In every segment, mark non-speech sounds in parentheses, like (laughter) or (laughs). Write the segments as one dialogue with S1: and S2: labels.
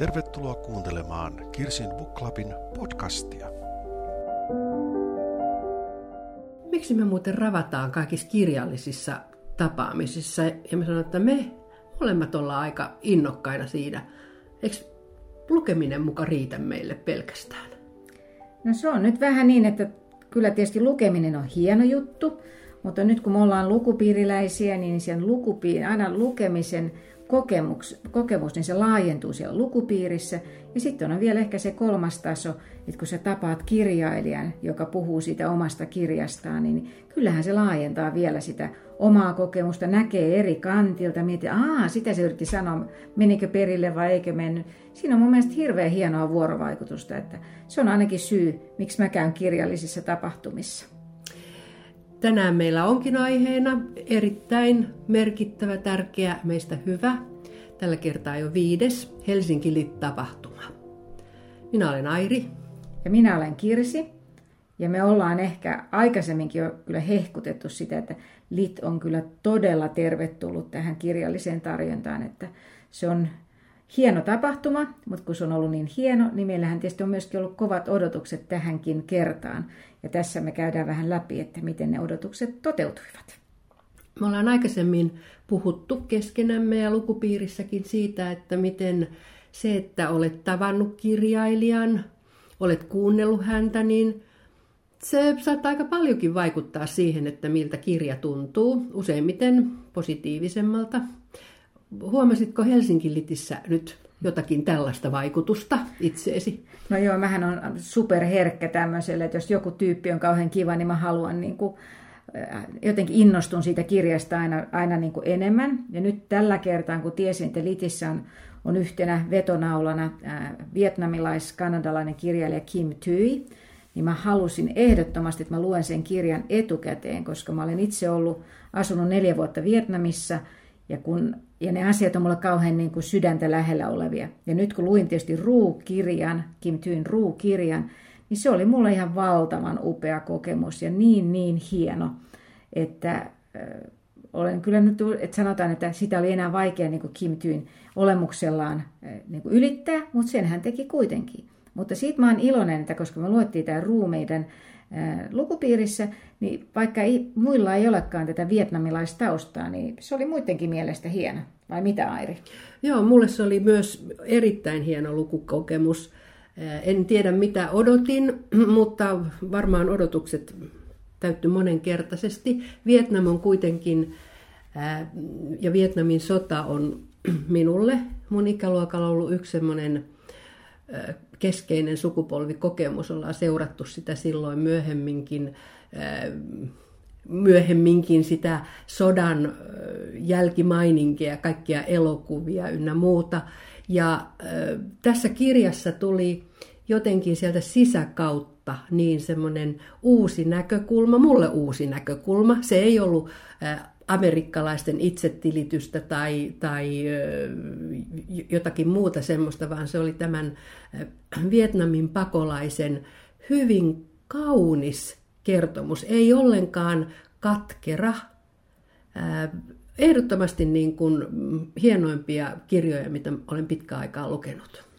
S1: Tervetuloa kuuntelemaan Kirsin Book Clubin podcastia.
S2: Miksi me muuten ravataan kaikissa kirjallisissa tapaamisissa? Ja me sanon, että me molemmat ollaan aika innokkaina siinä. Eikö lukeminen muka riitä meille pelkästään?
S3: No se on nyt vähän niin, että kyllä tietysti lukeminen on hieno juttu, mutta nyt kun me ollaan lukupiiriläisiä, niin sen lukupiiri, aina lukemisen kokemus, kokemus, niin se laajentuu siellä lukupiirissä. Ja sitten on vielä ehkä se kolmas taso, että kun sä tapaat kirjailijan, joka puhuu siitä omasta kirjastaan, niin kyllähän se laajentaa vielä sitä omaa kokemusta, näkee eri kantilta, miettii, aa, sitä se yritti sanoa, menikö perille vai eikö mennyt. Siinä on mun mielestä hirveän hienoa vuorovaikutusta, että se on ainakin syy, miksi mä käyn kirjallisissa tapahtumissa.
S2: Tänään meillä onkin aiheena erittäin merkittävä, tärkeä, meistä hyvä, tällä kertaa jo viides Helsinki Lit-tapahtuma. Minä olen Airi.
S3: Ja minä olen Kirsi. Ja me ollaan ehkä aikaisemminkin jo kyllä hehkutettu sitä, että Lit on kyllä todella tervetullut tähän kirjalliseen tarjontaan, että se on hieno tapahtuma, mutta kun se on ollut niin hieno, niin meillähän tietysti on myöskin ollut kovat odotukset tähänkin kertaan. Ja tässä me käydään vähän läpi, että miten ne odotukset toteutuivat.
S2: Me ollaan aikaisemmin puhuttu keskenämme ja lukupiirissäkin siitä, että miten se, että olet tavannut kirjailijan, olet kuunnellut häntä, niin se saattaa aika paljonkin vaikuttaa siihen, että miltä kirja tuntuu, useimmiten positiivisemmalta. Huomasitko Helsingin litissä nyt jotakin tällaista vaikutusta itseesi?
S3: No joo, mähän on superherkkä tämmöiselle, että jos joku tyyppi on kauhean kiva, niin mä haluan niin kuin, äh, jotenkin innostun siitä kirjasta aina, aina niin kuin enemmän. Ja nyt tällä kertaa, kun tiesin, että Litissä on, on yhtenä vetonaulana äh, vietnamilais-kanadalainen kirjailija Kim Thuy, niin mä halusin ehdottomasti, että mä luen sen kirjan etukäteen, koska mä olen itse ollut asunut neljä vuotta Vietnamissa – ja, kun, ja ne asiat on mulle kauhean niin kuin sydäntä lähellä olevia. Ja nyt kun luin tietysti Ruu-kirjan, Kim Thyn Ruu-kirjan, niin se oli mulle ihan valtavan upea kokemus ja niin niin hieno, että äh, olen kyllä nyt, että sanotaan, että sitä oli enää vaikea niin kuin Kim Thyn olemuksellaan äh, niin kuin ylittää, mutta sen hän teki kuitenkin. Mutta siitä mä oon iloinen, että koska me luettiin tämä Ruu meidän lukupiirissä, niin vaikka ei, muilla ei olekaan tätä vietnamilaistaustaa, niin se oli muidenkin mielestä hieno. Vai mitä Airi?
S2: Joo, mulle se oli myös erittäin hieno lukukokemus. En tiedä mitä odotin, (clears throat) mutta varmaan odotukset täytty monenkertaisesti. Vietnam on kuitenkin, ja Vietnamin sota on (clears throat) minulle mun ikäluokalla ollut yksi semmoinen keskeinen sukupolvikokemus. Ollaan seurattu sitä silloin myöhemminkin, myöhemminkin sitä sodan jälkimaininkia, kaikkia elokuvia ynnä muuta. Ja tässä kirjassa tuli jotenkin sieltä sisäkautta niin semmoinen uusi näkökulma, mulle uusi näkökulma. Se ei ollut amerikkalaisten itsetilitystä tai, tai jotakin muuta semmoista, vaan se oli tämän Vietnamin pakolaisen hyvin kaunis kertomus. Ei ollenkaan katkera, ehdottomasti niin kuin hienoimpia kirjoja, mitä olen pitkään aikaa lukenut.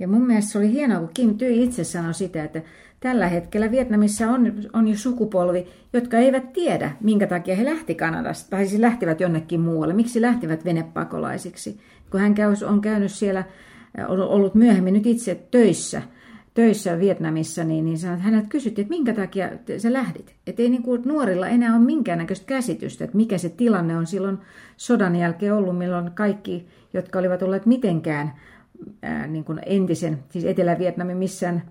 S3: Ja mun mielestä se oli hienoa, kun Kim Ty itse sanoi sitä, että tällä hetkellä Vietnamissa on, on jo sukupolvi, jotka eivät tiedä, minkä takia he lähti Kanadasta, tai siis lähtivät jonnekin muualle, miksi lähtivät venepakolaisiksi. Kun hän on käynyt siellä, on ollut myöhemmin nyt itse töissä, töissä Vietnamissa, niin, niin sanoi, että häneltä kysyttiin, että minkä takia sä lähdit. Että ei niin kuin nuorilla enää ole minkäännäköistä käsitystä, että mikä se tilanne on silloin sodan jälkeen ollut, milloin kaikki, jotka olivat olleet mitenkään ää, niin kuin entisen, siis Etelä-Vietnamin missään,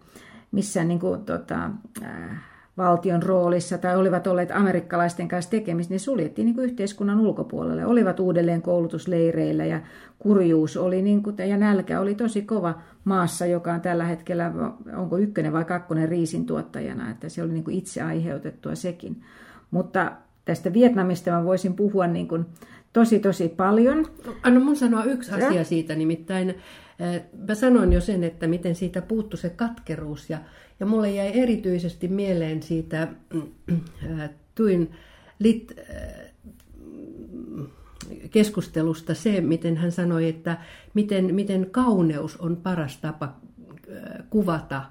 S3: missään niin kuin, tota, ää, valtion roolissa tai olivat olleet amerikkalaisten kanssa tekemisissä, niin suljettiin niin kuin yhteiskunnan ulkopuolelle. Olivat uudelleen koulutusleireillä ja kurjuus oli niin kuin, ja nälkä oli tosi kova maassa, joka on tällä hetkellä, onko ykkönen vai kakkonen riisin tuottajana, että se oli niin kuin itse aiheutettua sekin. Mutta tästä Vietnamista mä voisin puhua niin kuin tosi tosi paljon.
S2: Anna mun sanoa yksi asia ja? siitä, nimittäin Mä sanoin jo sen, että miten siitä puuttu se katkeruus ja, ja mulle jäi erityisesti mieleen siitä äh, tuin lit, äh, keskustelusta se, miten hän sanoi, että miten, miten kauneus on paras tapa kuvata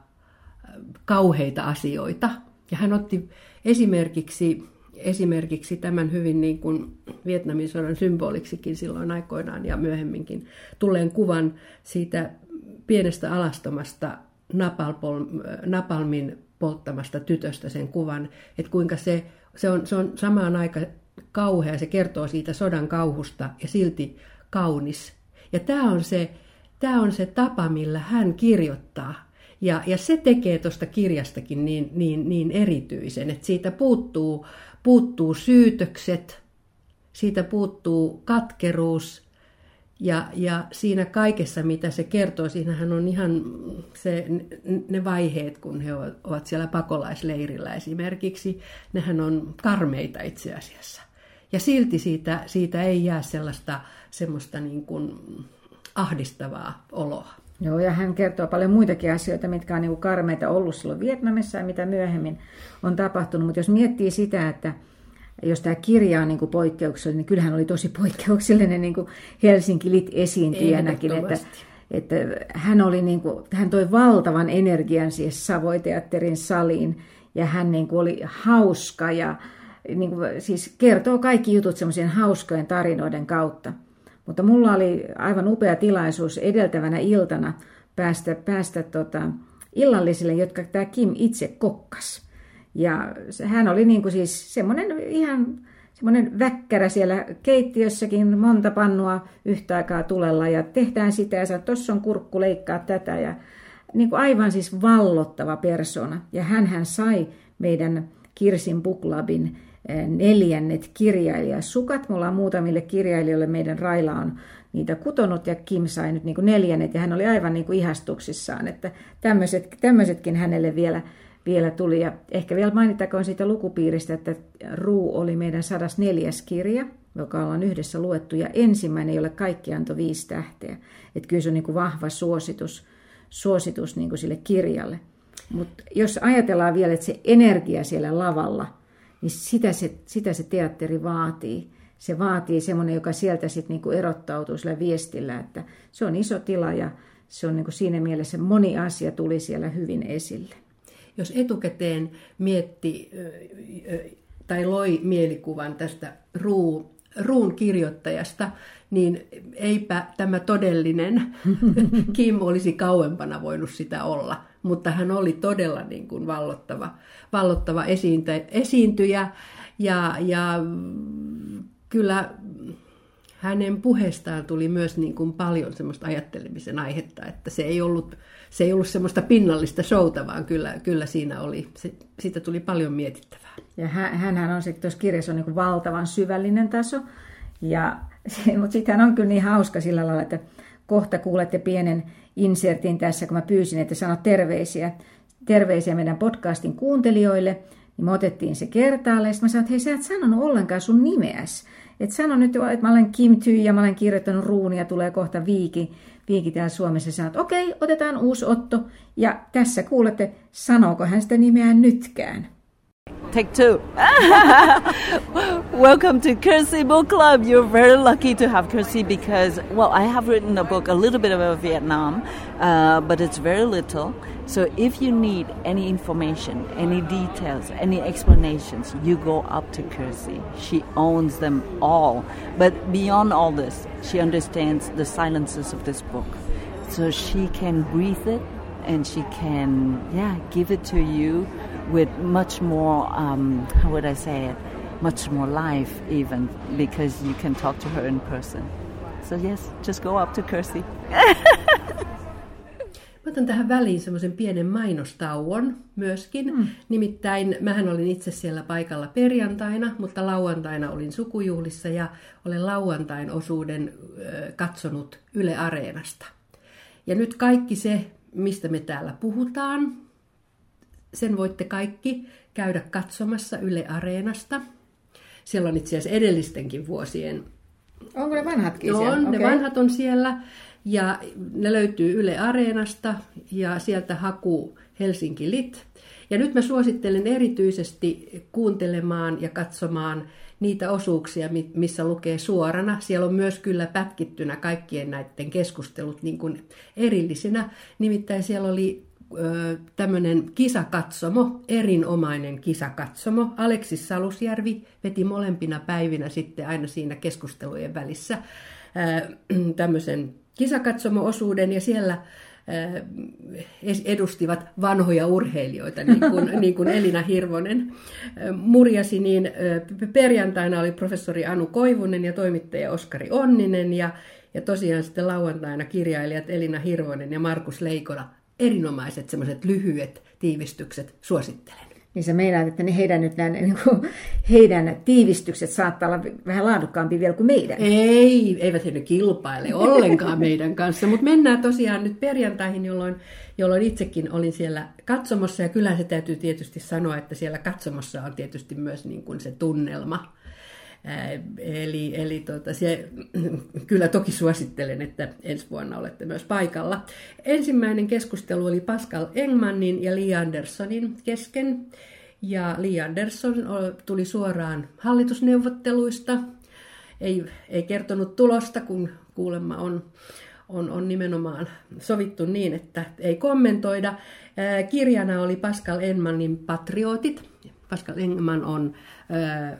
S2: kauheita asioita. Ja hän otti esimerkiksi, esimerkiksi tämän hyvin niin kuin Vietnamin sodan symboliksikin silloin aikoinaan ja myöhemminkin tulleen kuvan siitä pienestä alastomasta napalmin polttamasta tytöstä sen kuvan, että kuinka se, se, on, se on samaan aikaan kauhea, se kertoo siitä sodan kauhusta ja silti kaunis. Ja tämä on se, tämä on se tapa, millä hän kirjoittaa. Ja, ja se tekee tuosta kirjastakin niin, niin, niin erityisen, että siitä puuttuu, puuttuu syytökset, siitä puuttuu katkeruus, ja, ja siinä kaikessa, mitä se kertoo, siinähän on ihan se, ne vaiheet, kun he ovat siellä pakolaisleirillä esimerkiksi, nehän on karmeita itse asiassa. Ja silti siitä, siitä ei jää sellaista semmoista niin kuin ahdistavaa oloa.
S3: Joo, ja hän kertoo paljon muitakin asioita, mitkä on niin kuin karmeita ollut silloin Vietnamissa ja mitä myöhemmin on tapahtunut. Mutta jos miettii sitä, että jos tämä kirja on niin kuin poikkeuksellinen, niin kyllähän oli tosi poikkeuksellinen niin kuin Helsinki Lit esiintyjänäkin, että, että hän, oli niin kuin, hän toi valtavan energian siihen Savoiteatterin saliin ja hän niin kuin oli hauska ja niin kuin, siis kertoo kaikki jutut semmoisien hauskojen tarinoiden kautta. Mutta mulla oli aivan upea tilaisuus edeltävänä iltana päästä, päästä tota, illallisille, jotka tämä Kim itse kokkas. Ja hän oli niin kuin siis semmoinen ihan semmoinen väkkärä siellä keittiössäkin, monta pannua yhtä aikaa tulella ja tehdään sitä ja tuossa on kurkku, leikkaa tätä ja niin kuin aivan siis vallottava persona. Ja hän sai meidän Kirsin Buklabin neljännet kirjailijasukat. Mulla on muutamille kirjailijoille, meidän Raila on niitä kutonut ja Kim sai nyt niin kuin neljännet ja hän oli aivan niin kuin ihastuksissaan, että tämmöiset, tämmöisetkin hänelle vielä vielä tuli. Ja ehkä vielä mainittakoon siitä lukupiiristä, että Ruu oli meidän 104. kirja, joka ollaan yhdessä luettu, ja ensimmäinen, jolle kaikki antoi viisi tähteä. Että kyllä se on niin kuin vahva suositus, suositus niin kuin sille kirjalle. Mutta jos ajatellaan vielä, että se energia siellä lavalla, niin sitä se, sitä se teatteri vaatii. Se vaatii semmoinen, joka sieltä sitten niinku erottautuu sillä viestillä, että se on iso tila ja se on niinku siinä mielessä moni asia tuli siellä hyvin esille
S2: jos etukäteen mietti tai loi mielikuvan tästä ruu, ruun kirjoittajasta, niin eipä tämä todellinen (laughs) Kim olisi kauempana voinut sitä olla. Mutta hän oli todella niin kuin vallottava, vallottava esiintyjä ja, ja kyllä hänen puheestaan tuli myös niin kuin paljon semmoista ajattelemisen aihetta, että se ei ollut, se ei ollut semmoista pinnallista showta, vaan kyllä, kyllä siinä oli, se, siitä tuli paljon mietittävää.
S3: Ja hän, on se, tuossa kirjassa on niin kuin valtavan syvällinen taso, ja, (laughs) mutta sitten hän on kyllä niin hauska sillä lailla, että kohta kuulette pienen insertin tässä, kun mä pyysin, että sanot terveisiä, terveisiä meidän podcastin kuuntelijoille, niin me otettiin se kertaalle, sitten mä sanoin, että hei sä et sanonut ollenkaan sun nimeäsi. Et sano nyt, että mä olen Kim Ty ja mä olen kirjoittanut ruunia, tulee kohta Viiki, Viiki täällä Suomessa sanoo, että okei, otetaan uusi Otto. Ja tässä kuulette, sanooko hän sitä nimeä nytkään.
S4: Take two. (laughs) Welcome to Kersey Book Club. You're very lucky to have Kersey because, well, I have written a book a little bit about Vietnam, uh, but it's very little. So if you need any information, any details, any explanations, you go up to Kersey. She owns them all. But beyond all this, she understands the silences of this book. So she can breathe it and she can, yeah, give it to you with much more, um, how would I say it, much more life even because you can talk to her in person. So yes, just go up to Kirsty. (laughs)
S2: Mä otan tähän väliin semmoisen pienen mainostauon myöskin. Mm. Nimittäin mähän olin itse siellä paikalla perjantaina, mutta lauantaina olin sukujuhlissa ja olen lauantain osuuden katsonut Yle Areenasta. Ja nyt kaikki se, mistä me täällä puhutaan, sen voitte kaikki käydä katsomassa Yle Areenasta. Siellä on itse asiassa edellistenkin vuosien...
S3: Onko ne vanhatkin
S2: no,
S3: siellä?
S2: On, okay. ne vanhat on siellä. Ja ne löytyy Yle Areenasta ja sieltä haku Helsinki Lit. Ja nyt mä suosittelen erityisesti kuuntelemaan ja katsomaan niitä osuuksia, missä lukee suorana. Siellä on myös kyllä pätkittynä kaikkien näiden keskustelut niin kuin erillisinä. Nimittäin siellä oli tämmöinen kisakatsomo, erinomainen kisakatsomo. Aleksis Salusjärvi veti molempina päivinä sitten aina siinä keskustelujen välissä tämmöisen kisakatsomo-osuuden ja siellä edustivat vanhoja urheilijoita, niin kuin, (laughs) niin kuin Elina Hirvonen murjasi, niin perjantaina oli professori Anu Koivunen ja toimittaja Oskari Onninen ja, ja tosiaan sitten lauantaina kirjailijat Elina Hirvonen ja Markus Leikola. Erinomaiset semmoiset lyhyet tiivistykset suosittelen.
S3: Niin sä meinaat, että ne heidän, nyt nämä, niin kuin, heidän tiivistykset saattaa olla vähän laadukkaampi vielä kuin meidän.
S2: Ei, eivät he nyt kilpaile ollenkaan (laughs) meidän kanssa, mutta mennään tosiaan nyt perjantaihin, jolloin, jolloin itsekin olin siellä katsomossa, ja kyllä se täytyy tietysti sanoa, että siellä katsomossa on tietysti myös niin kuin se tunnelma, Eli, eli tota, se, (clears throat) kyllä toki suosittelen, että ensi vuonna olette myös paikalla. Ensimmäinen keskustelu oli Pascal Engmanin ja Li Anderssonin kesken. Ja Li Andersson tuli suoraan hallitusneuvotteluista. Ei, ei kertonut tulosta, kun kuulemma on, on, on nimenomaan sovittu niin, että ei kommentoida. Kirjana oli Pascal Engmanin Patriotit. Pascal Engman on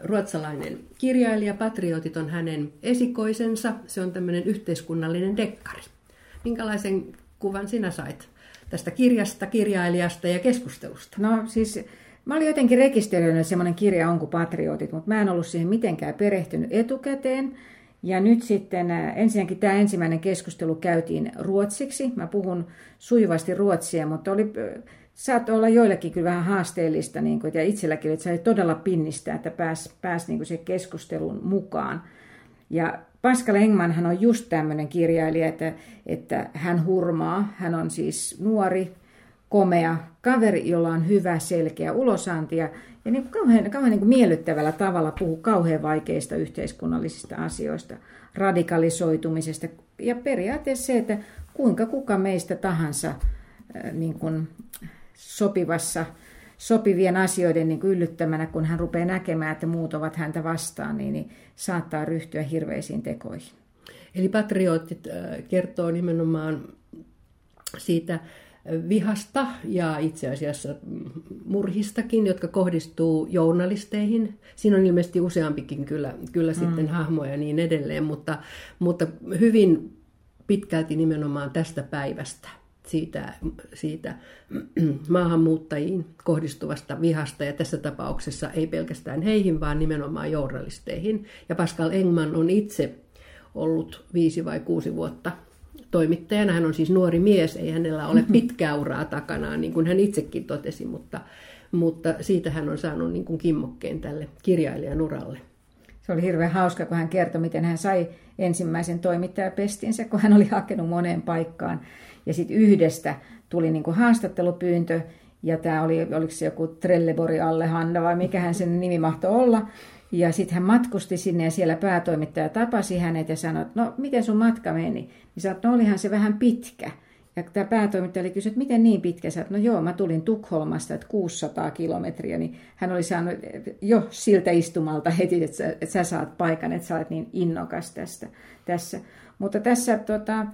S2: ruotsalainen kirjailija. Patriotit on hänen esikoisensa. Se on tämmöinen yhteiskunnallinen dekkari. Minkälaisen kuvan sinä sait tästä kirjasta, kirjailijasta ja keskustelusta?
S3: No siis mä olin jotenkin rekisteröinyt semmoinen kirja on kuin Patriotit, mutta mä en ollut siihen mitenkään perehtynyt etukäteen. Ja nyt sitten ensinnäkin tämä ensimmäinen keskustelu käytiin ruotsiksi. Mä puhun sujuvasti ruotsia, mutta oli saattoi olla joillekin kyllä vähän haasteellista, niin kuin, ja itselläkin, että sai todella pinnistää, että pääsi pääs niin se keskustelun mukaan. Ja Pascal Engman hän on just tämmöinen kirjailija, että, että hän hurmaa. Hän on siis nuori, komea kaveri, jolla on hyvä, selkeä ulosanti ja, ja niin kuin kauhean, kauhean niin kuin miellyttävällä tavalla puhuu kauhean vaikeista yhteiskunnallisista asioista, radikalisoitumisesta ja periaatteessa se, että kuinka kuka meistä tahansa niin kuin sopivassa, sopivien asioiden niin kuin yllyttämänä, kun hän rupeaa näkemään, että muut ovat häntä vastaan, niin, niin saattaa ryhtyä hirveisiin tekoihin.
S2: Eli patrioottit äh, kertoo nimenomaan siitä äh, vihasta ja itse asiassa murhistakin, jotka kohdistuu journalisteihin. Siinä on ilmeisesti useampikin kyllä, kyllä mm. sitten hahmoja ja niin edelleen, mutta, mutta hyvin pitkälti nimenomaan tästä päivästä siitä, siitä maahanmuuttajiin kohdistuvasta vihasta, ja tässä tapauksessa ei pelkästään heihin, vaan nimenomaan journalisteihin. Ja Pascal Engman on itse ollut viisi vai kuusi vuotta toimittajana. Hän on siis nuori mies, ei hänellä ole mm-hmm. pitkää uraa takanaan, niin kuin hän itsekin totesi, mutta, mutta siitä hän on saanut niin kuin kimmokkeen tälle kirjailijan uralle.
S3: Se oli hirveän hauska, kun hän kertoi, miten hän sai ensimmäisen toimittajapestinsä, kun hän oli hakenut moneen paikkaan. Ja sitten yhdestä tuli niin kuin haastattelupyyntö, ja tämä oli, oliko se joku Trellebori Allehanda vai mikä hän sen nimi mahtoi olla. Ja sitten hän matkusti sinne ja siellä päätoimittaja tapasi hänet ja sanoi, että no miten sun matka meni? Niin sanoi, no olihan se vähän pitkä. Ja tämä päätoimittaja oli kysynyt, että miten niin pitkä? Sä, no joo, mä tulin Tukholmasta, että 600 kilometriä, niin hän oli saanut jo siltä istumalta heti, että sä, että sä saat paikan, että sä olet niin innokas tästä, tässä. Mutta tässä tota,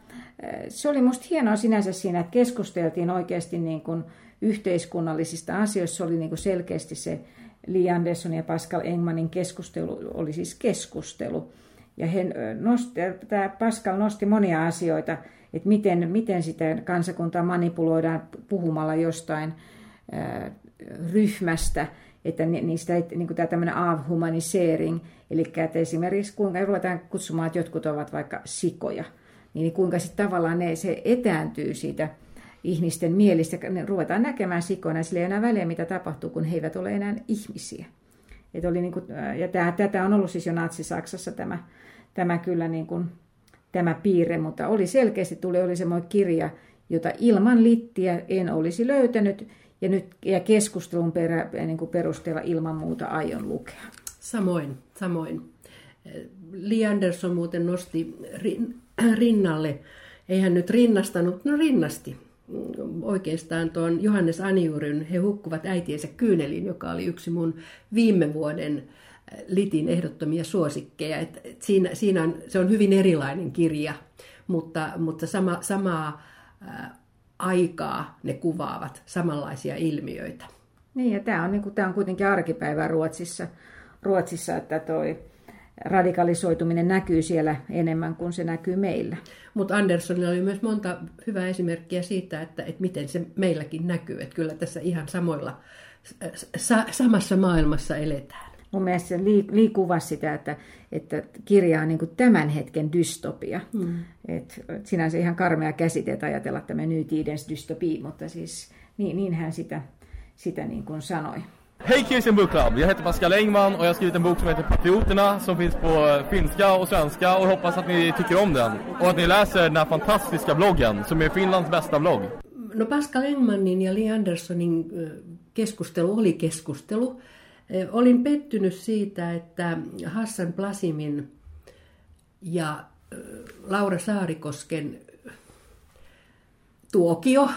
S3: se oli musta hienoa sinänsä siinä, että keskusteltiin oikeasti niin kuin yhteiskunnallisista asioista. Se oli niin kuin selkeästi se Lee Anderson ja Pascal Engmanin keskustelu, oli siis keskustelu. Ja he nosti, tämä Pascal nosti monia asioita, että miten, miten sitä kansakuntaa manipuloidaan puhumalla jostain ryhmästä, että niistä ei, niin kuin tämä tämmöinen avhumanisering, eli että esimerkiksi kuinka ruvetaan kutsumaan, että jotkut ovat vaikka sikoja, niin kuinka sitten tavallaan ne, se etääntyy siitä ihmisten mielistä, ne ruvetaan näkemään sikoina, sillä ei enää väliä, mitä tapahtuu, kun he eivät ole enää ihmisiä. Et oli niin kuin, ja tämä, tätä on ollut siis jo Natsi-Saksassa tämä, tämä kyllä niin kuin, tämä piirre, mutta oli selkeästi tuli oli semmoinen kirja, jota ilman littiä en olisi löytänyt, ja nyt ja keskustelun perä, niin kuin perusteella ilman muuta aion lukea.
S2: Samoin, samoin. Li Anderson muuten nosti (clears throat) rinnalle, ei hän nyt rinnastanut, no rinnasti oikeastaan tuon Johannes Aniuryn He hukkuvat äitiensä kyyneliin, joka oli yksi mun viime vuoden Litin ehdottomia suosikkeja. Et, et siinä, siinä on, se on hyvin erilainen kirja, mutta, mutta sama, samaa ää, aikaa ne kuvaavat samanlaisia ilmiöitä.
S3: Niin, ja tämä on, niin kuin, tämä on kuitenkin arkipäivä Ruotsissa, Ruotsissa että toi radikalisoituminen näkyy siellä enemmän kuin se näkyy meillä.
S2: Mutta Anderssonilla oli myös monta hyvää esimerkkiä siitä, että, että miten se meilläkin näkyy. Että kyllä tässä ihan samoilla, sa, samassa maailmassa eletään.
S3: Mun mielestä se lii, kuvasi sitä, että, että kirja on niin kuin tämän hetken dystopia. Mm. Et sinänsä ihan karmea käsite, että ajatella tämä New Tidens dystopi, mutta siis niin, niin hän sitä, sitä niin kuin sanoi.
S5: Hej Kirsten Book Club! Jag heter Pascal Engman och jag har skrivit en bok som heter Patrioterna som finns på eh, finska och svenska och hoppas att ni tycker om den. Och att ni läser den här fantastiska bloggen som är Finlands bästa blogg.
S2: No Pascal Engmanin ja Lee Andersonin keskustelu oli keskustelu. Olin pettynyt siitä, että Hassan Plasimin ja Laura Saarikosken tuokio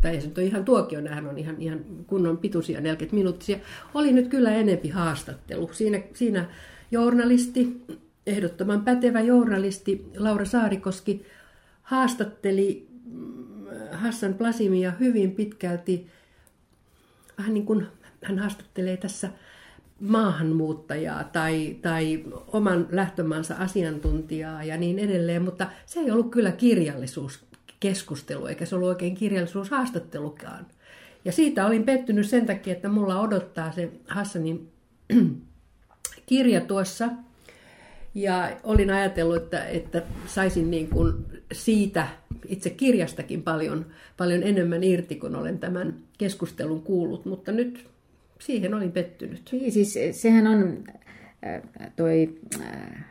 S2: tai se nyt on ihan tuokio, nämähän on ihan, ihan kunnon pituisia 40 minuuttisia, oli nyt kyllä enempi haastattelu. Siinä, siinä journalisti, ehdottoman pätevä journalisti Laura Saarikoski haastatteli mm, Hassan Plasimia hyvin pitkälti, vähän niin kuin hän haastattelee tässä maahanmuuttajaa tai, tai oman lähtömaansa asiantuntijaa ja niin edelleen, mutta se ei ollut kyllä kirjallisuus keskustelu, eikä se ollut oikein kirjallisuushaastattelukaan. Ja siitä olin pettynyt sen takia, että mulla odottaa se Hassanin (clears throat) kirja tuossa. Ja olin ajatellut, että, että saisin niin kuin siitä itse kirjastakin paljon, paljon enemmän irti, kun olen tämän keskustelun kuullut. Mutta nyt siihen olin pettynyt.
S3: Niin, siis sehän on äh, toi äh,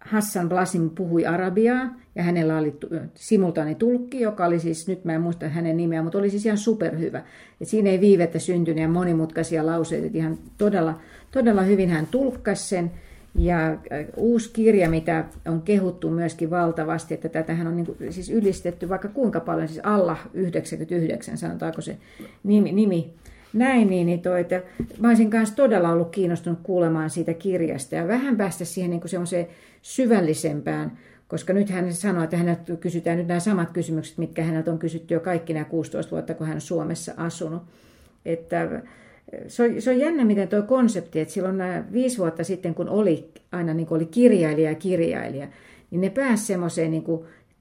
S3: Hassan Blasim puhui arabiaa ja hänellä oli simultaanitulkki, joka oli siis, nyt mä en muista hänen nimeä, mutta oli siis ihan superhyvä. Et siinä ei viivettä syntynyt ja monimutkaisia lauseita, että ihan todella, todella hyvin hän tulkkasi sen. Ja äh, uusi kirja, mitä on kehuttu myöskin valtavasti, että tätähän on niin kuin, siis ylistetty vaikka kuinka paljon, siis alla 99 sanotaanko se nimi, nimi näin, niin, niin toi, että mä olisin kanssa todella ollut kiinnostunut kuulemaan siitä kirjasta ja vähän päästä siihen niin semmoiseen syvällisempään, koska nyt hän sanoi, että häneltä kysytään nyt nämä samat kysymykset, mitkä häneltä on kysytty jo kaikki nämä 16 vuotta, kun hän on Suomessa asunut. Että se on, se on jännä, miten tuo konsepti, että silloin nämä viisi vuotta sitten, kun oli aina niin kuin oli kirjailija ja kirjailija, niin ne pääsi semmoiseen niin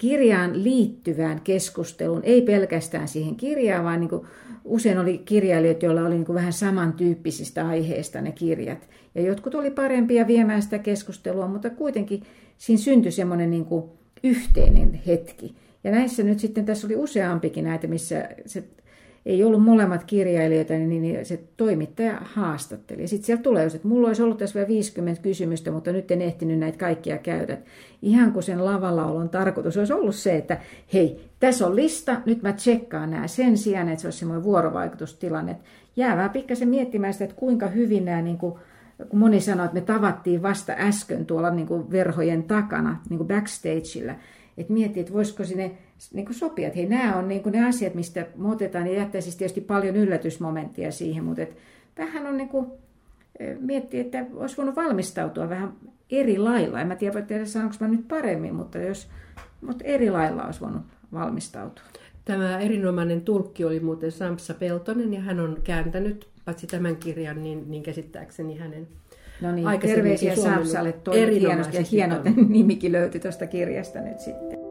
S3: kirjaan liittyvään keskusteluun, ei pelkästään siihen kirjaan, vaan niin kuin usein oli kirjailijoita, joilla oli niin kuin vähän samantyyppisistä aiheista ne kirjat. Ja jotkut oli parempia viemään sitä keskustelua, mutta kuitenkin siinä syntyi semmoinen niin kuin yhteinen hetki. Ja näissä nyt sitten, tässä oli useampikin näitä, missä se ei ollut molemmat kirjailijoita, niin, niin se toimittaja haastatteli. Sitten sieltä tulee, että mulla olisi ollut tässä vielä 50 kysymystä, mutta nyt en ehtinyt näitä kaikkia käydä. Ihan kuin sen lavalla olon tarkoitus olisi ollut se, että hei, tässä on lista, nyt mä tsekkaan nämä sen sijaan, että se olisi semmoinen vuorovaikutustilanne. Jää vähän pikkasen miettimään sitä, että kuinka hyvin nämä, niin kuin, kun moni sanoo, että me tavattiin vasta äsken tuolla niin kuin verhojen takana, niin kuin backstageilla, että miettii, että voisiko sinne niin kuin sopia, että hei, nämä on niin kuin ne asiat, mistä me otetaan, ja jättäisi siis tietysti paljon yllätysmomenttia siihen, mutta että vähän on niin kuin, miettiä, että olisi voinut valmistautua vähän eri lailla. En mä tiedä, että sanonko mä nyt paremmin, mutta, jos, mutta eri lailla olisi voinut valmistautua.
S2: Tämä erinomainen tulkki oli muuten Samsa Peltonen ja hän on kääntänyt paitsi tämän kirjan, niin, niin käsittääkseni hänen
S3: No niin, terveisiä Samsalle, toi hienosti ja hieno nimikin löytyi tuosta kirjasta nyt sitten.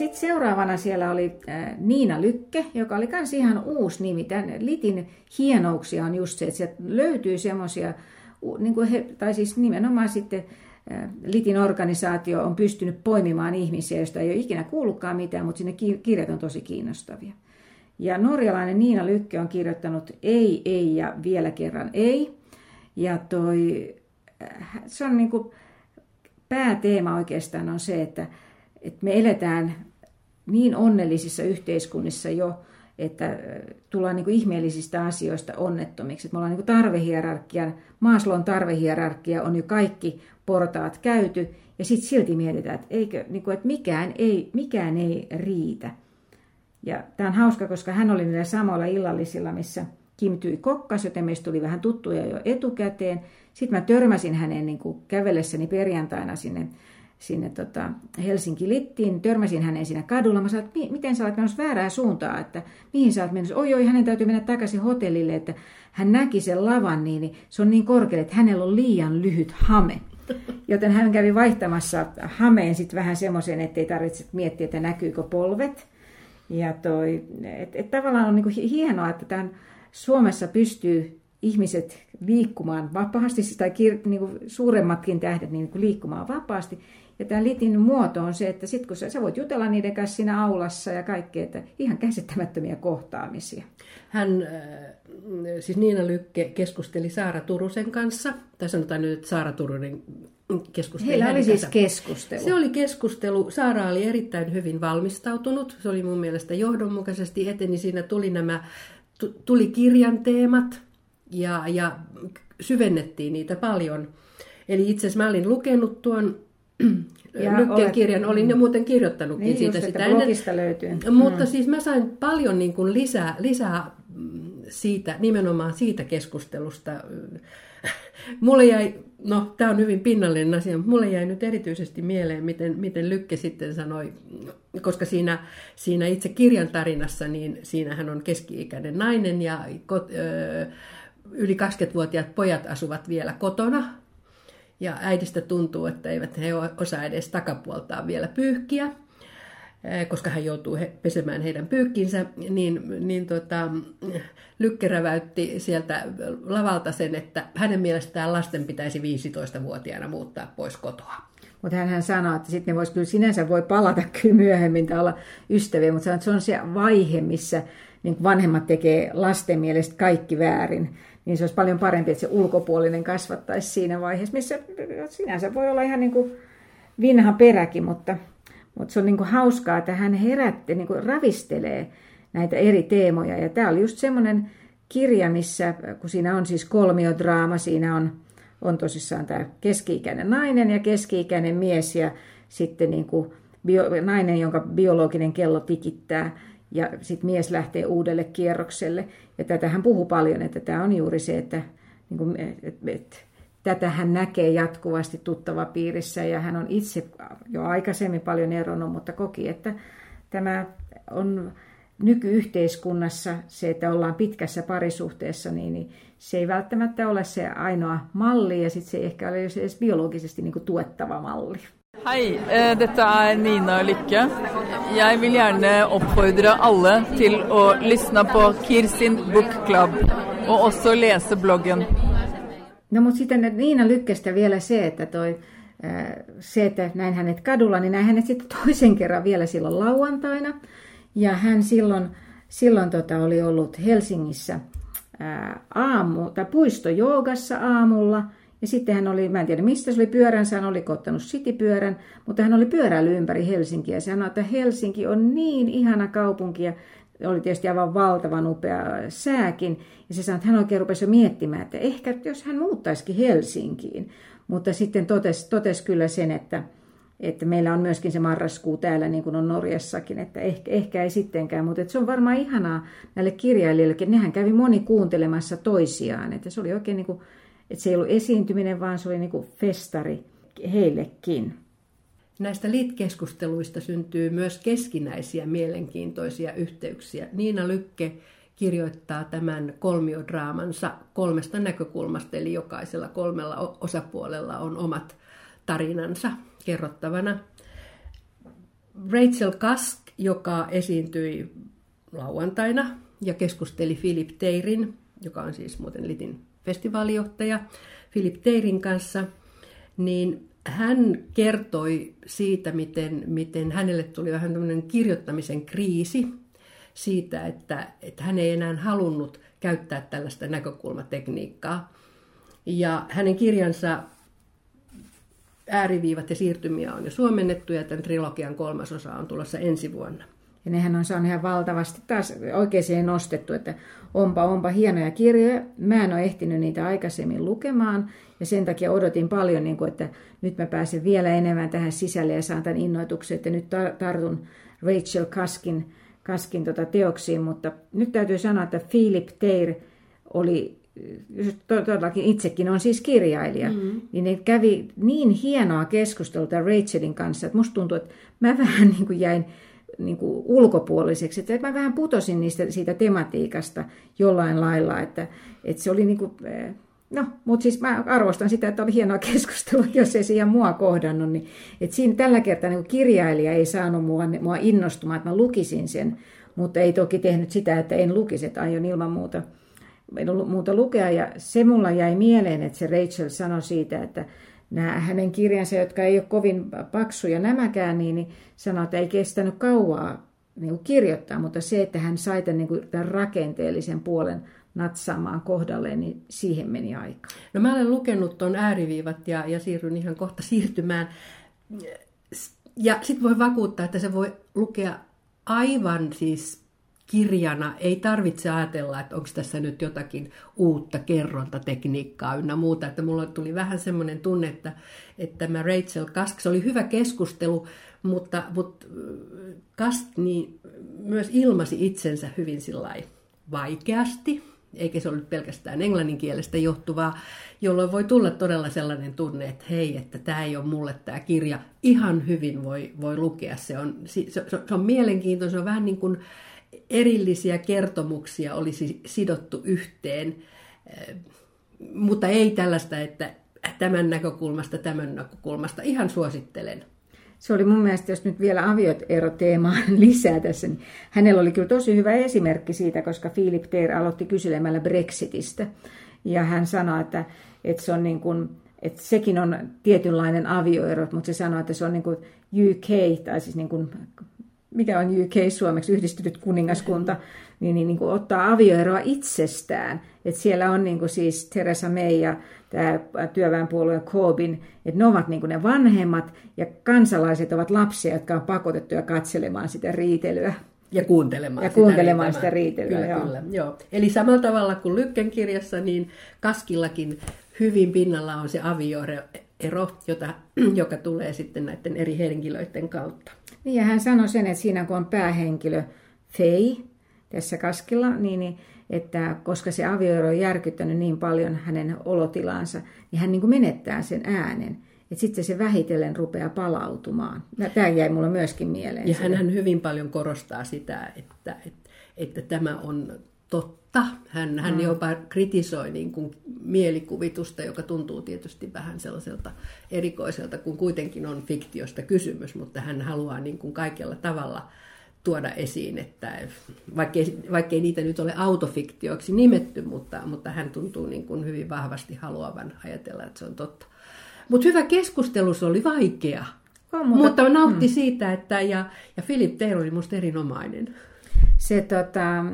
S3: Sitten seuraavana siellä oli äh, Niina Lykke, joka oli myös ihan uusi nimi. Tämän Litin hienouksia on just se, että sieltä löytyy semmoisia, niin tai siis nimenomaan sitten äh, Litin organisaatio on pystynyt poimimaan ihmisiä, joista ei ole ikinä kuullutkaan mitään, mutta sinne kirjat on tosi kiinnostavia. Ja norjalainen Niina Lykke on kirjoittanut Ei, ei ja vielä kerran ei. Ja toi, äh, se on niin kuin, pääteema oikeastaan on se, että, että me eletään niin onnellisissa yhteiskunnissa jo, että tullaan niin kuin ihmeellisistä asioista onnettomiksi. Että me ollaan niin kuin tarvehierarkian, Maaslon tarvehierarkia on jo kaikki portaat käyty, ja sitten silti mietitään, että, eikö, niin kuin, että mikään, ei, mikään ei riitä. Ja tämä on hauska, koska hän oli niillä samoilla illallisilla, missä Kim Tyi kokkas, joten meistä tuli vähän tuttuja jo etukäteen. Sitten mä törmäsin hänen niin kuin kävellessäni perjantaina sinne, sinne tota Helsinki Littiin. Törmäsin hänen siinä kadulla. Mä sanoin, että miten sä olet menossa väärää suuntaa, että mihin sä olet menossa. Oi, oi, hänen täytyy mennä takaisin hotellille, että hän näki sen lavan, niin, niin se on niin korkealle, että hänellä on liian lyhyt hame. Joten hän kävi vaihtamassa hameen sitten vähän semmoisen, ettei tarvitse miettiä, että näkyykö polvet. Ja toi, et, et tavallaan on niinku hienoa, että tämän Suomessa pystyy ihmiset liikkumaan vapaasti, siis tai kir, niin kuin suuremmatkin tähdet niin kuin liikkumaan vapaasti. Ja tämä litin muoto on se, että sit kun sä, sä voit jutella niiden kanssa siinä aulassa ja kaikkea, että ihan käsittämättömiä kohtaamisia.
S2: Hän, äh, siis Niina Lykke keskusteli Saara Turusen kanssa, tai sanotaan nyt, että Saara Turunen keskusteli
S3: Heillä oli siis keskustelu.
S2: Se oli keskustelu. Saara oli erittäin hyvin valmistautunut. Se oli mun mielestä johdonmukaisesti eteni. Siinä tuli nämä, tuli kirjan teemat ja, ja syvennettiin niitä paljon. Eli itse asiassa mä olin lukenut tuon Lykken kirjan, olin ne muuten kirjoittanutkin
S3: niin
S2: siitä
S3: just,
S2: sitä
S3: ennen. löytyy.
S2: Mutta mm. siis mä sain paljon niin kuin lisää, lisää mm, siitä, nimenomaan siitä keskustelusta. (laughs) Mulle jäi, no tämä on hyvin pinnallinen asia, mutta mulle jäi nyt erityisesti mieleen, miten, miten Lykke sitten sanoi, koska siinä, siinä itse kirjan tarinassa, niin siinähän on keski-ikäinen nainen ja kot, ö, yli 20-vuotiaat pojat asuvat vielä kotona, ja äidistä tuntuu, että eivät he osaa edes takapuoltaan vielä pyyhkiä, koska hän joutuu pesemään heidän pyykkinsä, niin, niin tota, Lykke räväytti sieltä lavalta sen, että hänen mielestään lasten pitäisi 15-vuotiaana muuttaa pois kotoa.
S3: Mutta hän sanoi, että sitten ne voisi kyllä sinänsä voi palata kyllä myöhemmin tai olla ystäviä, mutta se on se vaihe, missä niin vanhemmat tekee lasten mielestä kaikki väärin niin se olisi paljon parempi, että se ulkopuolinen kasvattaisi siinä vaiheessa, missä sinänsä voi olla ihan niin kuin vinha peräkin, mutta, mutta se on niin kuin hauskaa, että hän herätti, niin kuin ravistelee näitä eri teemoja. Ja tämä oli just semmoinen kirja, missä, kun siinä on siis kolmiodraama, siinä on, on tosissaan tämä keski-ikäinen nainen ja keski-ikäinen mies ja sitten niin kuin bio, nainen, jonka biologinen kello tikittää ja sitten mies lähtee uudelle kierrokselle. Ja tätä hän puhuu paljon, että tämä on juuri se, että niin kuin, et, et, tätä hän näkee jatkuvasti tuttava piirissä ja hän on itse jo aikaisemmin paljon eronnut, mutta koki, että tämä on nykyyhteiskunnassa se, että ollaan pitkässä parisuhteessa, niin, niin se ei välttämättä ole se ainoa malli ja sitten se ei ehkä ole edes biologisesti niin kuin tuettava malli.
S6: Hei, eh, dette er Nina Lykke. Jeg vil gjerne oppfordre alle til å lyssna på Kirsin Book Club og også lese bloggen.
S3: No mutta sitten Niina Lykkestä vielä se, että toi, se, että näin hänet kadulla, niin näin hänet sitten toisen kerran vielä silloin lauantaina. Ja hän silloin, silloin tota, oli ollut Helsingissä ää, aamu, tai puistojoogassa aamulla – ja sitten hän oli, mä en tiedä mistä se oli pyöränsä, hän oli ottanut sitipyörän, mutta hän oli pyöräily ympäri Helsinkiä. Ja sanoi, että Helsinki on niin ihana kaupunki ja oli tietysti aivan valtavan upea sääkin. Ja se sanoi, että hän oikein rupesi jo miettimään, että ehkä jos hän muuttaisikin Helsinkiin. Mutta sitten totesi, totesi kyllä sen, että, että meillä on myöskin se marraskuu täällä, niin kuin on Norjassakin, että ehkä, ehkä ei sittenkään, mutta se on varmaan ihanaa näille kirjailijoille, että nehän kävi moni kuuntelemassa toisiaan, että se oli oikein niin kuin että se ei ollut esiintyminen, vaan se oli niin kuin festari heillekin.
S2: Näistä liitkeskusteluista syntyy myös keskinäisiä mielenkiintoisia yhteyksiä. Niina Lykke kirjoittaa tämän kolmiodraamansa kolmesta näkökulmasta, eli jokaisella kolmella osapuolella on omat tarinansa kerrottavana. Rachel Kask, joka esiintyi lauantaina ja keskusteli Philip Teirin, joka on siis muuten Litin festivaalijohtaja Philip Teirin kanssa, niin hän kertoi siitä, miten, miten hänelle tuli vähän tämmöinen kirjoittamisen kriisi siitä, että, että hän ei enää halunnut käyttää tällaista näkökulmatekniikkaa. Ja hänen kirjansa ääriviivat ja siirtymiä on jo suomennettu ja tämän trilogian kolmas osa on tulossa ensi vuonna.
S3: Ja nehän on saanut ihan valtavasti taas oikein nostettu, että onpa onpa hienoja kirjoja. Mä en ole ehtinyt niitä aikaisemmin lukemaan ja sen takia odotin paljon, niin kuin, että nyt mä pääsen vielä enemmän tähän sisälle ja saan tämän innoituksen, että nyt tartun Rachel Kaskin, Kaskin tota teoksiin, mutta nyt täytyy sanoa, että Philip Teir oli todellakin itsekin on siis kirjailija, mm. niin ne kävi niin hienoa keskustelua Rachelin kanssa, että musta tuntuu, että mä vähän niin kuin jäin niin kuin ulkopuoliseksi, että mä vähän putosin niistä, siitä tematiikasta jollain lailla, että, että se oli niin kuin, eh, No, mutta siis mä arvostan sitä, että oli hienoa keskustelua, jos ei se ihan mua kohdannut. Niin, että siinä tällä kertaa niin kirjailija ei saanut mua, mua innostumaan, että mä lukisin sen, mutta ei toki tehnyt sitä, että en lukisi, että aion ilman muuta, muuta lukea. Ja se mulla jäi mieleen, että se Rachel sanoi siitä, että nämä hänen kirjansa, jotka ei ole kovin paksuja nämäkään, niin, niin sanoi, että ei kestänyt kauaa niin kuin kirjoittaa, mutta se, että hän sai tämän, niin kuin, tämän rakenteellisen puolen natsaamaan kohdalleen, niin siihen meni aika.
S2: No mä olen lukenut tuon ääriviivat ja, ja siirryn ihan kohta siirtymään. Ja sitten voi vakuuttaa, että se voi lukea aivan siis kirjana. Ei tarvitse ajatella, että onko tässä nyt jotakin uutta kerrontatekniikkaa ynnä muuta. Että mulla tuli vähän semmoinen tunne, että, että tämä Rachel Kask, se oli hyvä keskustelu, mutta, mutta Kask niin myös ilmasi itsensä hyvin vaikeasti eikä se ollut pelkästään englanninkielestä johtuvaa, jolloin voi tulla todella sellainen tunne, että hei, että tämä ei ole mulle tämä kirja. Ihan hyvin voi, voi lukea. Se on, se, se on mielenkiintoinen, se on vähän niin kuin erillisiä kertomuksia olisi sidottu yhteen, eh, mutta ei tällaista, että tämän näkökulmasta, tämän näkökulmasta. Ihan suosittelen
S3: se oli mun mielestä, jos nyt vielä avioeroteemaa (laughs) lisää tässä, niin hänellä oli kyllä tosi hyvä esimerkki siitä, koska Philip Teer aloitti kyselemällä Brexitistä. Ja hän sanoi, että, että se on niin kuin, että sekin on tietynlainen avioero, mutta se sanoi, että se on niin kuin UK, tai siis niin kuin, mikä on UK suomeksi, yhdistynyt kuningaskunta, niin, niin, niin kuin ottaa avioeroa itsestään. Että siellä on niin kuin siis Theresa May ja tämä työväenpuolue Corbyn, että ne ovat niin kuin ne vanhemmat ja kansalaiset ovat lapsia, jotka on pakotettuja katselemaan sitä riitelyä.
S2: Ja kuuntelemaan,
S3: ja kuuntelemaan sitä, riitelyä.
S2: Kyllä, joo. Kyllä, joo. Eli samalla tavalla kuin Lykken kirjassa, niin Kaskillakin hyvin pinnalla on se avioero, jota, (clears throat) joka tulee sitten näiden eri henkilöiden kautta.
S3: Niin ja hän sanoi sen, että siinä kun on päähenkilö Fei tässä Kaskilla, niin, niin että koska se avioero on järkyttänyt niin paljon hänen olotilaansa, niin hän niin kuin menettää sen äänen. Että sitten se vähitellen rupeaa palautumaan. Tämä jäi mulle myöskin mieleen.
S2: Ja hän hyvin paljon korostaa sitä, että, että, että tämä on totta. Hän, hän mm. jopa kritisoi niin kuin mielikuvitusta, joka tuntuu tietysti vähän sellaiselta erikoiselta, kun kuitenkin on fiktiosta kysymys, mutta hän haluaa niin kuin kaikella tavalla tuoda esiin, että vaikkei, vaikkei niitä nyt ole autofiktioiksi nimetty, mutta, mutta hän tuntuu niin kuin hyvin vahvasti haluavan ajatella, että se on totta. Mutta hyvä keskustelu, se oli vaikea. On, mutta, mutta nautti hmm. siitä, että ja, ja Philip Taylor oli musta erinomainen.
S3: Se tota,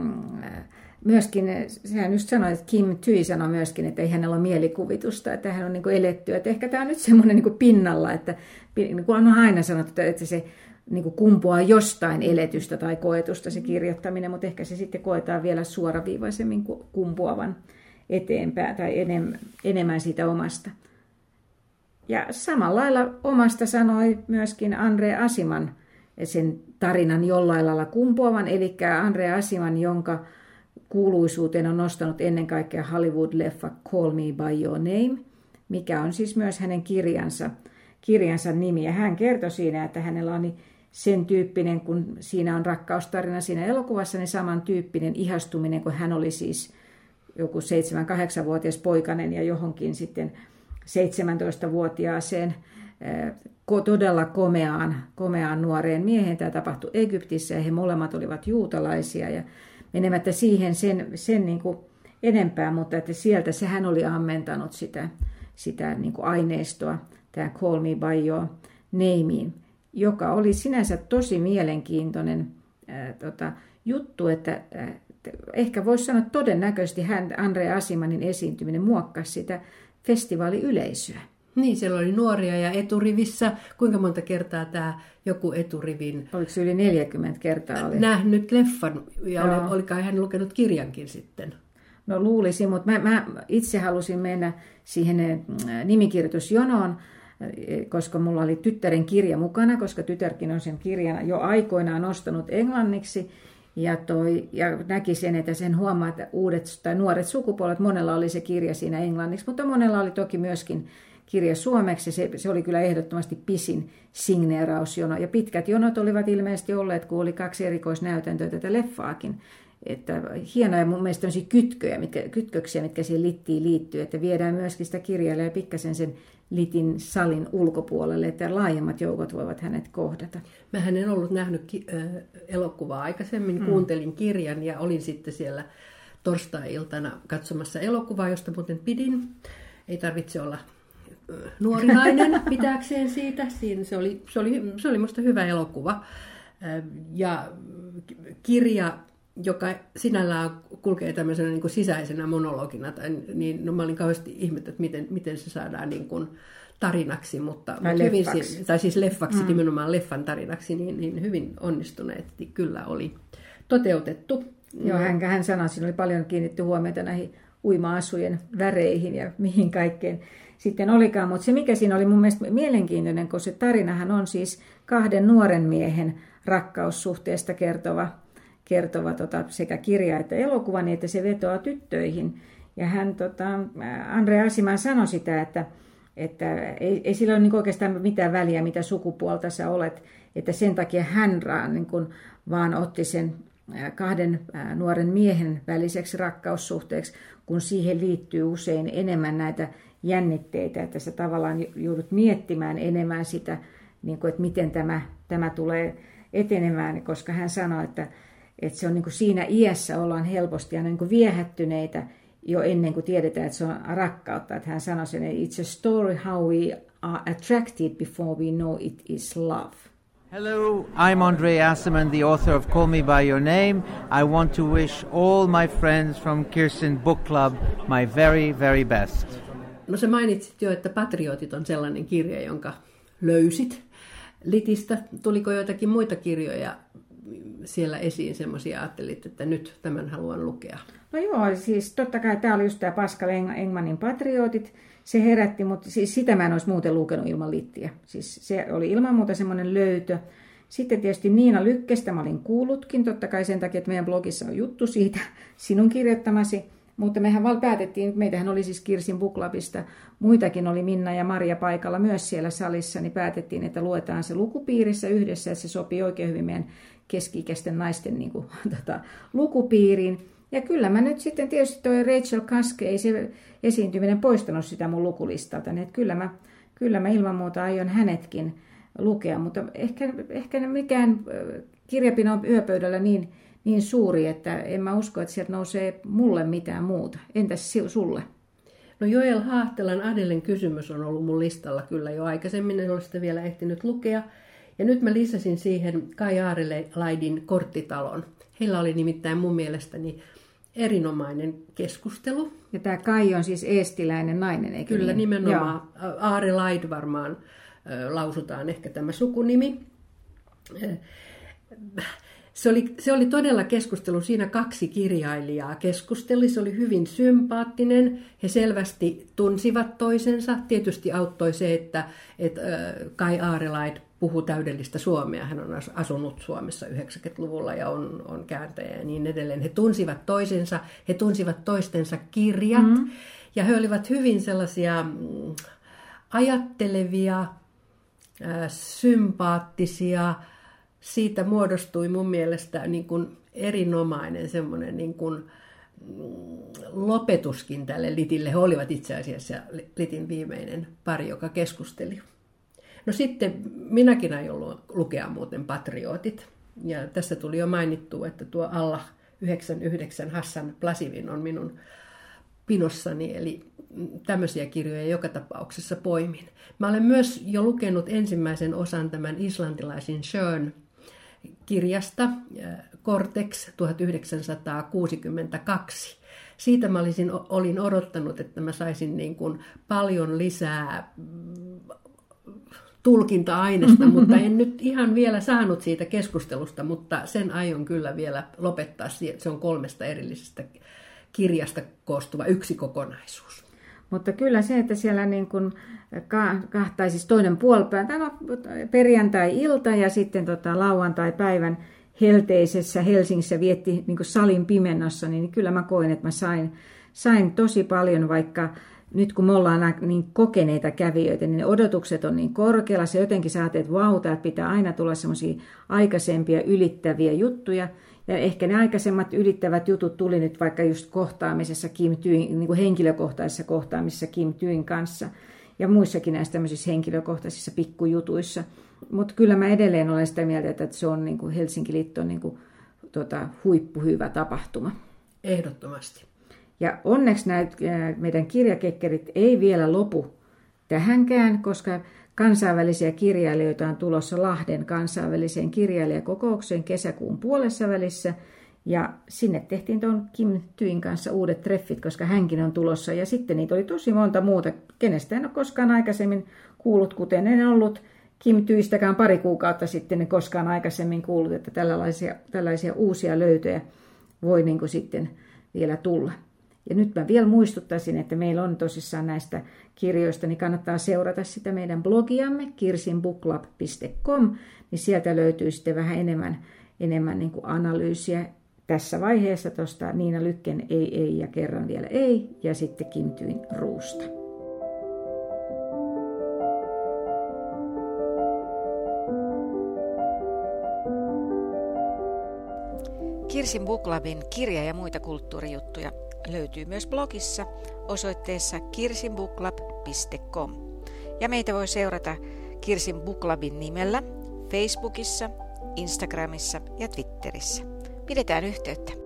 S3: myöskin, sehän just sanoi, että Kim Tyi sanoi myöskin, että ei hänellä ole mielikuvitusta, että hän on niin eletty. Että ehkä tämä on nyt semmoinen niin pinnalla, että niin kuin on aina sanottu, että se niin kuin kumpuaa jostain eletystä tai koetusta se kirjoittaminen, mutta ehkä se sitten koetaan vielä suoraviivaisemmin kumpuavan eteenpäin tai enem, enemmän siitä omasta. Ja samalla lailla omasta sanoi myöskin Andre Asiman sen tarinan jollain lailla kumpuavan, eli Andre Asiman, jonka kuuluisuuteen on nostanut ennen kaikkea Hollywood-leffa Call Me By Your Name, mikä on siis myös hänen kirjansa, kirjansa nimi. Ja hän kertoi siinä, että hänellä on sen tyyppinen, kun siinä on rakkaustarina siinä elokuvassa, niin samantyyppinen ihastuminen, kun hän oli siis joku 7-8-vuotias poikainen ja johonkin sitten 17-vuotiaaseen todella komeaan, komeaan nuoreen miehen. Tämä tapahtui Egyptissä ja he molemmat olivat juutalaisia ja menemättä siihen sen, sen niin kuin enempää, mutta että sieltä sehän oli ammentanut sitä, sitä niin kuin aineistoa, tämä Call Me By Your Nameen joka oli sinänsä tosi mielenkiintoinen ää, tota, juttu, että ää, ehkä voisi sanoa että todennäköisesti hän, Andre Asimanin esiintyminen muokkasi sitä festivaaliyleisöä.
S2: Niin, siellä oli nuoria ja eturivissä. Kuinka monta kertaa tämä joku eturivin...
S3: Oliko se yli 40 kertaa? Oli?
S2: Nähnyt leffan ja oli, olikaan hän lukenut kirjankin sitten.
S3: No luulisin, mutta mä, mä itse halusin mennä siihen nimikirjoitusjonoon, koska mulla oli tyttären kirja mukana, koska tytärkin on sen kirjan jo aikoinaan nostanut englanniksi. Ja, toi, ja näki sen, että sen huomaa, että uudet tai nuoret sukupolvet, monella oli se kirja siinä englanniksi, mutta monella oli toki myöskin kirja suomeksi. Se, se oli kyllä ehdottomasti pisin signeerausjono. Ja pitkät jonot olivat ilmeisesti olleet, kun oli kaksi erikoisnäytäntöä tätä leffaakin. Että hienoja mun mielestä kytköjä, mitkä, kytköksiä, mitkä siihen littiin liittyy, että viedään myöskin sitä kirjailijaa pikkasen sen litin salin ulkopuolelle, että laajemmat joukot voivat hänet kohdata.
S2: Mähän en ollut nähnyt ki- äh, elokuvaa aikaisemmin, mm. kuuntelin kirjan ja olin sitten siellä torstai-iltana katsomassa elokuvaa, josta muuten pidin. Ei tarvitse olla nuori nainen (laughs) pitääkseen siitä. Siinä se, oli, se, oli, se oli minusta hyvä elokuva. Ja kirja, joka sinällään kulkee tämmöisenä niin kuin sisäisenä monologina, tai, niin no, mä olin kauheasti ihmettä, että miten, miten se saadaan niin kuin tarinaksi, mutta,
S3: tai,
S2: hyvin,
S3: tai
S2: siis leffaksi, mm. nimenomaan leffan tarinaksi, niin, niin hyvin onnistuneesti kyllä oli toteutettu.
S3: Joo, hän, hän sanoi, siinä oli paljon kiinnitty huomiota näihin uima-asujen väreihin ja mihin kaikkeen sitten olikaan. Mutta se, mikä siinä oli mun mielestä mielenkiintoinen, kun se tarinahan on siis kahden nuoren miehen rakkaussuhteesta kertova, kertova tota, sekä kirja että elokuva, niin että se vetoaa tyttöihin. Ja hän, tota, Andre Asiman sanoi sitä, että, että ei, ei sillä ole niin oikeastaan mitään väliä, mitä sukupuolta sä olet, että sen takia hän niin kun, vaan otti sen kahden nuoren miehen väliseksi rakkaussuhteeksi, kun siihen liittyy usein enemmän näitä jännitteitä, että sä tavallaan joudut miettimään enemmän sitä, niin kuin, että miten tämä, tämä tulee etenemään, koska hän sanoi, että, että se on niin kuin siinä iässä ollaan helposti ja niin kuin viehättyneitä jo ennen kuin tiedetään, että se on rakkautta. Että hän sanoi sen, että it's a story how we are attracted before we know it is love.
S7: Hello, I'm Andre Asseman, the author of Call Me By Your Name. I want to wish all my friends from Kirsten Book Club my very, very best.
S2: No se mainitsit jo, että Patriotit on sellainen kirja, jonka löysit Litistä. Tuliko joitakin muita kirjoja siellä esiin semmoisia ajattelit, että nyt tämän haluan lukea?
S3: No joo, siis totta kai tämä oli just tämä Pascal Engmanin Patriotit. Se herätti, mutta siis sitä mä en olisi muuten lukenut ilman littiä. Siis se oli ilman muuta semmoinen löytö. Sitten tietysti Niina Lykkestä mä olin kuullutkin, totta kai sen takia, että meidän blogissa on juttu siitä, sinun kirjoittamasi. Mutta mehän vaan päätettiin, meitähän oli siis Kirsin Buklabista, muitakin oli Minna ja Maria paikalla myös siellä salissa, niin päätettiin, että luetaan se lukupiirissä yhdessä, että se sopii oikein hyvin meidän keski-ikäisten naisten niin kuin, (laughs) tota, lukupiiriin. Ja kyllä mä nyt sitten tietysti toi Rachel Kaske, ei se esiintyminen poistanut sitä mun lukulistalta, niin että kyllä mä, kyllä mä ilman muuta aion hänetkin lukea, mutta ehkä, ehkä mikään kirjapino yöpöydällä niin niin suuri, että en mä usko, että sieltä nousee mulle mitään muuta. Entäs sulle?
S2: No Joel Haahtelan Adelen kysymys on ollut mun listalla kyllä jo aikaisemmin, en ole sitä vielä ehtinyt lukea. Ja nyt mä lisäsin siihen Kai Aarelaidin korttitalon. Heillä oli nimittäin mun mielestäni erinomainen keskustelu.
S3: Ja tämä Kai on siis eestiläinen nainen, eikö
S2: Kyllä,
S3: niin?
S2: nimenomaan. Aarelaid varmaan lausutaan ehkä tämä sukunimi se oli, se oli todella keskustelu. Siinä kaksi kirjailijaa keskusteli. Se oli hyvin sympaattinen. He selvästi tunsivat toisensa. Tietysti auttoi se, että, että Kai Aarelaid puhuu täydellistä suomea. Hän on asunut Suomessa 90-luvulla ja on, on kääntäjä ja niin edelleen. He tunsivat toisensa, he tunsivat toistensa kirjat. Mm. Ja he olivat hyvin sellaisia mm, ajattelevia, sympaattisia, siitä muodostui mun mielestä niin kuin erinomainen semmoinen niin kuin mm, lopetuskin tälle Litille. He olivat itse asiassa Litin viimeinen pari, joka keskusteli. No sitten minäkin aion lukea muuten Patriotit. Ja tässä tuli jo mainittu, että tuo alla 99 Hassan Plasivin on minun pinossani, eli tämmöisiä kirjoja joka tapauksessa poimin. Mä olen myös jo lukenut ensimmäisen osan tämän islantilaisen Schön kirjasta äh, Cortex 1962. Siitä mä olisin, olin odottanut, että mä saisin niin kuin paljon lisää mm, tulkinta-aineesta, (laughs) mutta en nyt ihan vielä saanut siitä keskustelusta, mutta sen aion kyllä vielä lopettaa. Se on kolmesta erillisestä kirjasta koostuva yksi kokonaisuus.
S3: Mutta kyllä se, että siellä niin kuin kahtai siis toinen puolipäivä, perjantai-ilta ja sitten tota lauantai-päivän helteisessä Helsingissä vietti niin salin pimennossa, niin kyllä mä koen, että mä sain, sain tosi paljon, vaikka nyt kun me ollaan niin kokeneita kävijöitä, niin odotukset on niin korkealla, se jotenkin saatte, että vau, että pitää aina tulla semmoisia aikaisempia ylittäviä juttuja. Ja ehkä ne aikaisemmat ylittävät jutut tuli nyt vaikka just kohtaamisessa Kim Tyin, niin kuin henkilökohtaisessa kohtaamisessa Kim Tyin kanssa ja muissakin näissä tämmöisissä henkilökohtaisissa pikkujutuissa. Mutta kyllä mä edelleen olen sitä mieltä, että se on niin kuin Helsinki Liitto niin kuin, tota, huippuhyvä tapahtuma.
S2: Ehdottomasti.
S3: Ja onneksi nämä meidän kirjakekkerit ei vielä lopu tähänkään, koska kansainvälisiä kirjailijoita on tulossa Lahden kansainväliseen kirjailijakokoukseen kesäkuun puolessa välissä. Ja sinne tehtiin tuon Kim Tyin kanssa uudet treffit, koska hänkin on tulossa. Ja sitten niitä oli tosi monta muuta, kenestä en ole koskaan aikaisemmin kuullut, kuten en ollut Kim Tyistäkään pari kuukautta sitten en koskaan aikaisemmin kuullut, että tällaisia, tällaisia uusia löytöjä voi niin kuin sitten vielä tulla. Ja nyt mä vielä muistuttaisin, että meillä on tosissaan näistä kirjoista, niin kannattaa seurata sitä meidän blogiamme kirsinbooklab.com, niin sieltä löytyy sitten vähän enemmän, enemmän niin kuin analyysiä tässä vaiheessa tuosta Niina Lykken ei, ei ja kerran vielä ei, ja sitten Kim Tyin ruusta.
S8: Kirsin Booklabin kirja- ja muita kulttuurijuttuja löytyy myös blogissa osoitteessa kirsinbooklab.com. Ja meitä voi seurata Kirsin Booklabin nimellä Facebookissa, Instagramissa ja Twitterissä. Pidetään yhteyttä.